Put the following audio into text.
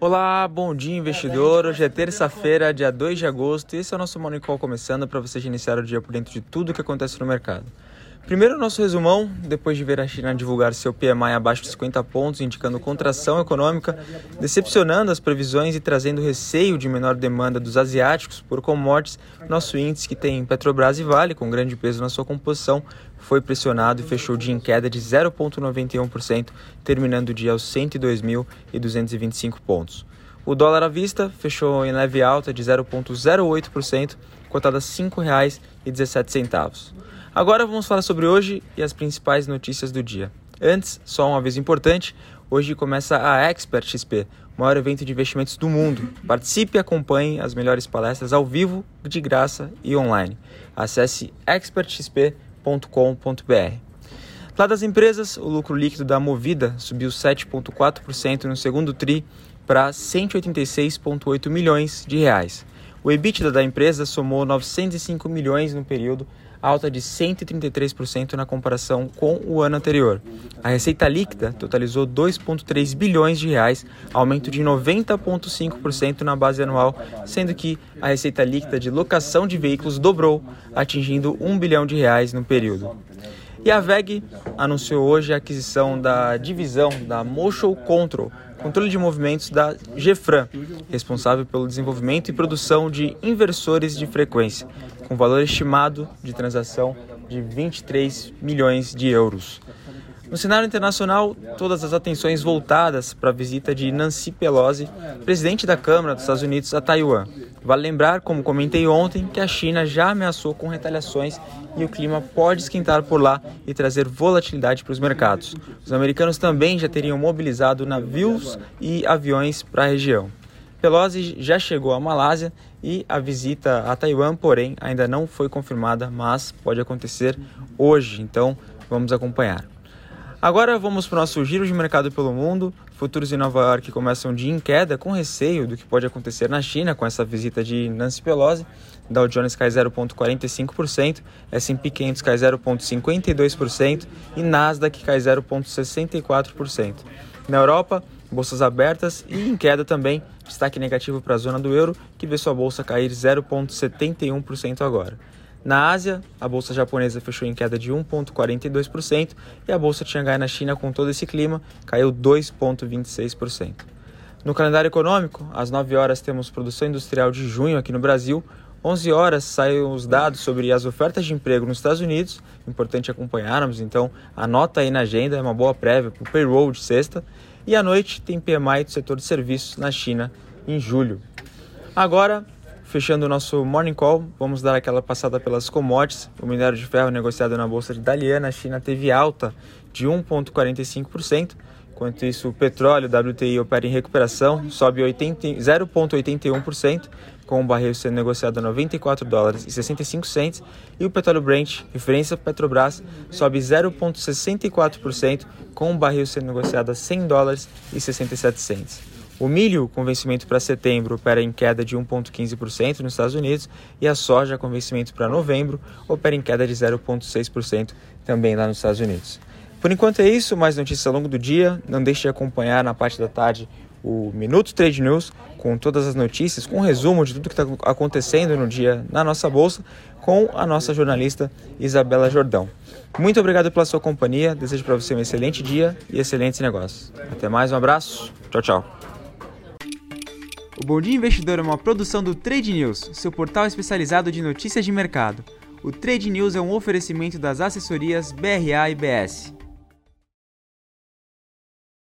Olá, bom dia investidor. Hoje é terça-feira, dia 2 de agosto, e esse é o nosso Morning Call começando para você iniciar o dia por dentro de tudo o que acontece no mercado. Primeiro, nosso resumão, depois de ver a China divulgar seu PMI abaixo de 50 pontos, indicando contração econômica, decepcionando as previsões e trazendo receio de menor demanda dos asiáticos por commodities, nosso índice, que tem Petrobras e Vale, com grande peso na sua composição, foi pressionado e fechou o dia em queda de 0,91%, terminando o dia aos 102.225 pontos. O dólar à vista fechou em leve alta de 0,08%, cotado a R$ 5,17. Agora vamos falar sobre hoje e as principais notícias do dia. Antes, só um aviso importante: hoje começa a Expert XP, o maior evento de investimentos do mundo. Participe e acompanhe as melhores palestras ao vivo, de graça e online. Acesse expertxp.com com.br Lá das empresas, o lucro líquido da Movida subiu 7,4% no segundo TRI para 186,8 milhões de reais. O EBITDA da empresa somou 905 milhões no período, alta de 133% na comparação com o ano anterior. A receita líquida totalizou 2,3 bilhões de reais, aumento de 90,5% na base anual, sendo que a receita líquida de locação de veículos dobrou, atingindo 1 bilhão de reais no período. E a VEG anunciou hoje a aquisição da divisão da Motion Control, controle de movimentos da GFRAN, responsável pelo desenvolvimento e produção de inversores de frequência, com valor estimado de transação de 23 milhões de euros. No cenário internacional, todas as atenções voltadas para a visita de Nancy Pelosi, presidente da Câmara dos Estados Unidos, a Taiwan. Vale lembrar, como comentei ontem, que a China já ameaçou com retaliações e o clima pode esquentar por lá e trazer volatilidade para os mercados. Os americanos também já teriam mobilizado navios e aviões para a região. Pelosi já chegou à Malásia e a visita a Taiwan, porém, ainda não foi confirmada, mas pode acontecer hoje, então vamos acompanhar. Agora vamos para o nosso giro de mercado pelo mundo. Futuros em Nova York começam de em queda, com receio do que pode acontecer na China com essa visita de Nancy Pelosi. Dow Jones cai 0,45%, S&P 500 cai 0,52% e Nasdaq cai 0,64%. Na Europa, bolsas abertas e em queda também, destaque negativo para a zona do euro, que vê sua bolsa cair 0,71% agora. Na Ásia, a bolsa japonesa fechou em queda de 1,42% e a bolsa de Xangai na China, com todo esse clima, caiu 2,26%. No calendário econômico, às 9 horas temos produção industrial de junho aqui no Brasil, 11 horas saem os dados sobre as ofertas de emprego nos Estados Unidos, importante acompanharmos, então anota aí na agenda, é uma boa prévia para o payroll de sexta, e à noite tem PMI do setor de serviços na China em julho. Agora, Fechando o nosso morning call, vamos dar aquela passada pelas commodities. O minério de ferro negociado na bolsa de Dalian, na China, teve alta de 1,45%. Enquanto isso, o petróleo WTI opera em recuperação, sobe 0,81%, com o barril sendo negociado a 94 dólares e 65 cents, e o petróleo Brent, referência Petrobras, sobe 0,64%, com o barril sendo negociado a 100 dólares e 67 cents. O milho, com vencimento para setembro, opera em queda de 1,15% nos Estados Unidos e a soja, com vencimento para novembro, opera em queda de 0,6% também lá nos Estados Unidos. Por enquanto é isso, mais notícias ao longo do dia. Não deixe de acompanhar na parte da tarde o Minuto Trade News, com todas as notícias, com um resumo de tudo que está acontecendo no dia na nossa bolsa, com a nossa jornalista Isabela Jordão. Muito obrigado pela sua companhia, desejo para você um excelente dia e excelentes negócios. Até mais, um abraço, tchau, tchau. O Bom Dia Investidor é uma produção do Trade News, seu portal especializado de notícias de mercado. O Trade News é um oferecimento das assessorias BRA e BS.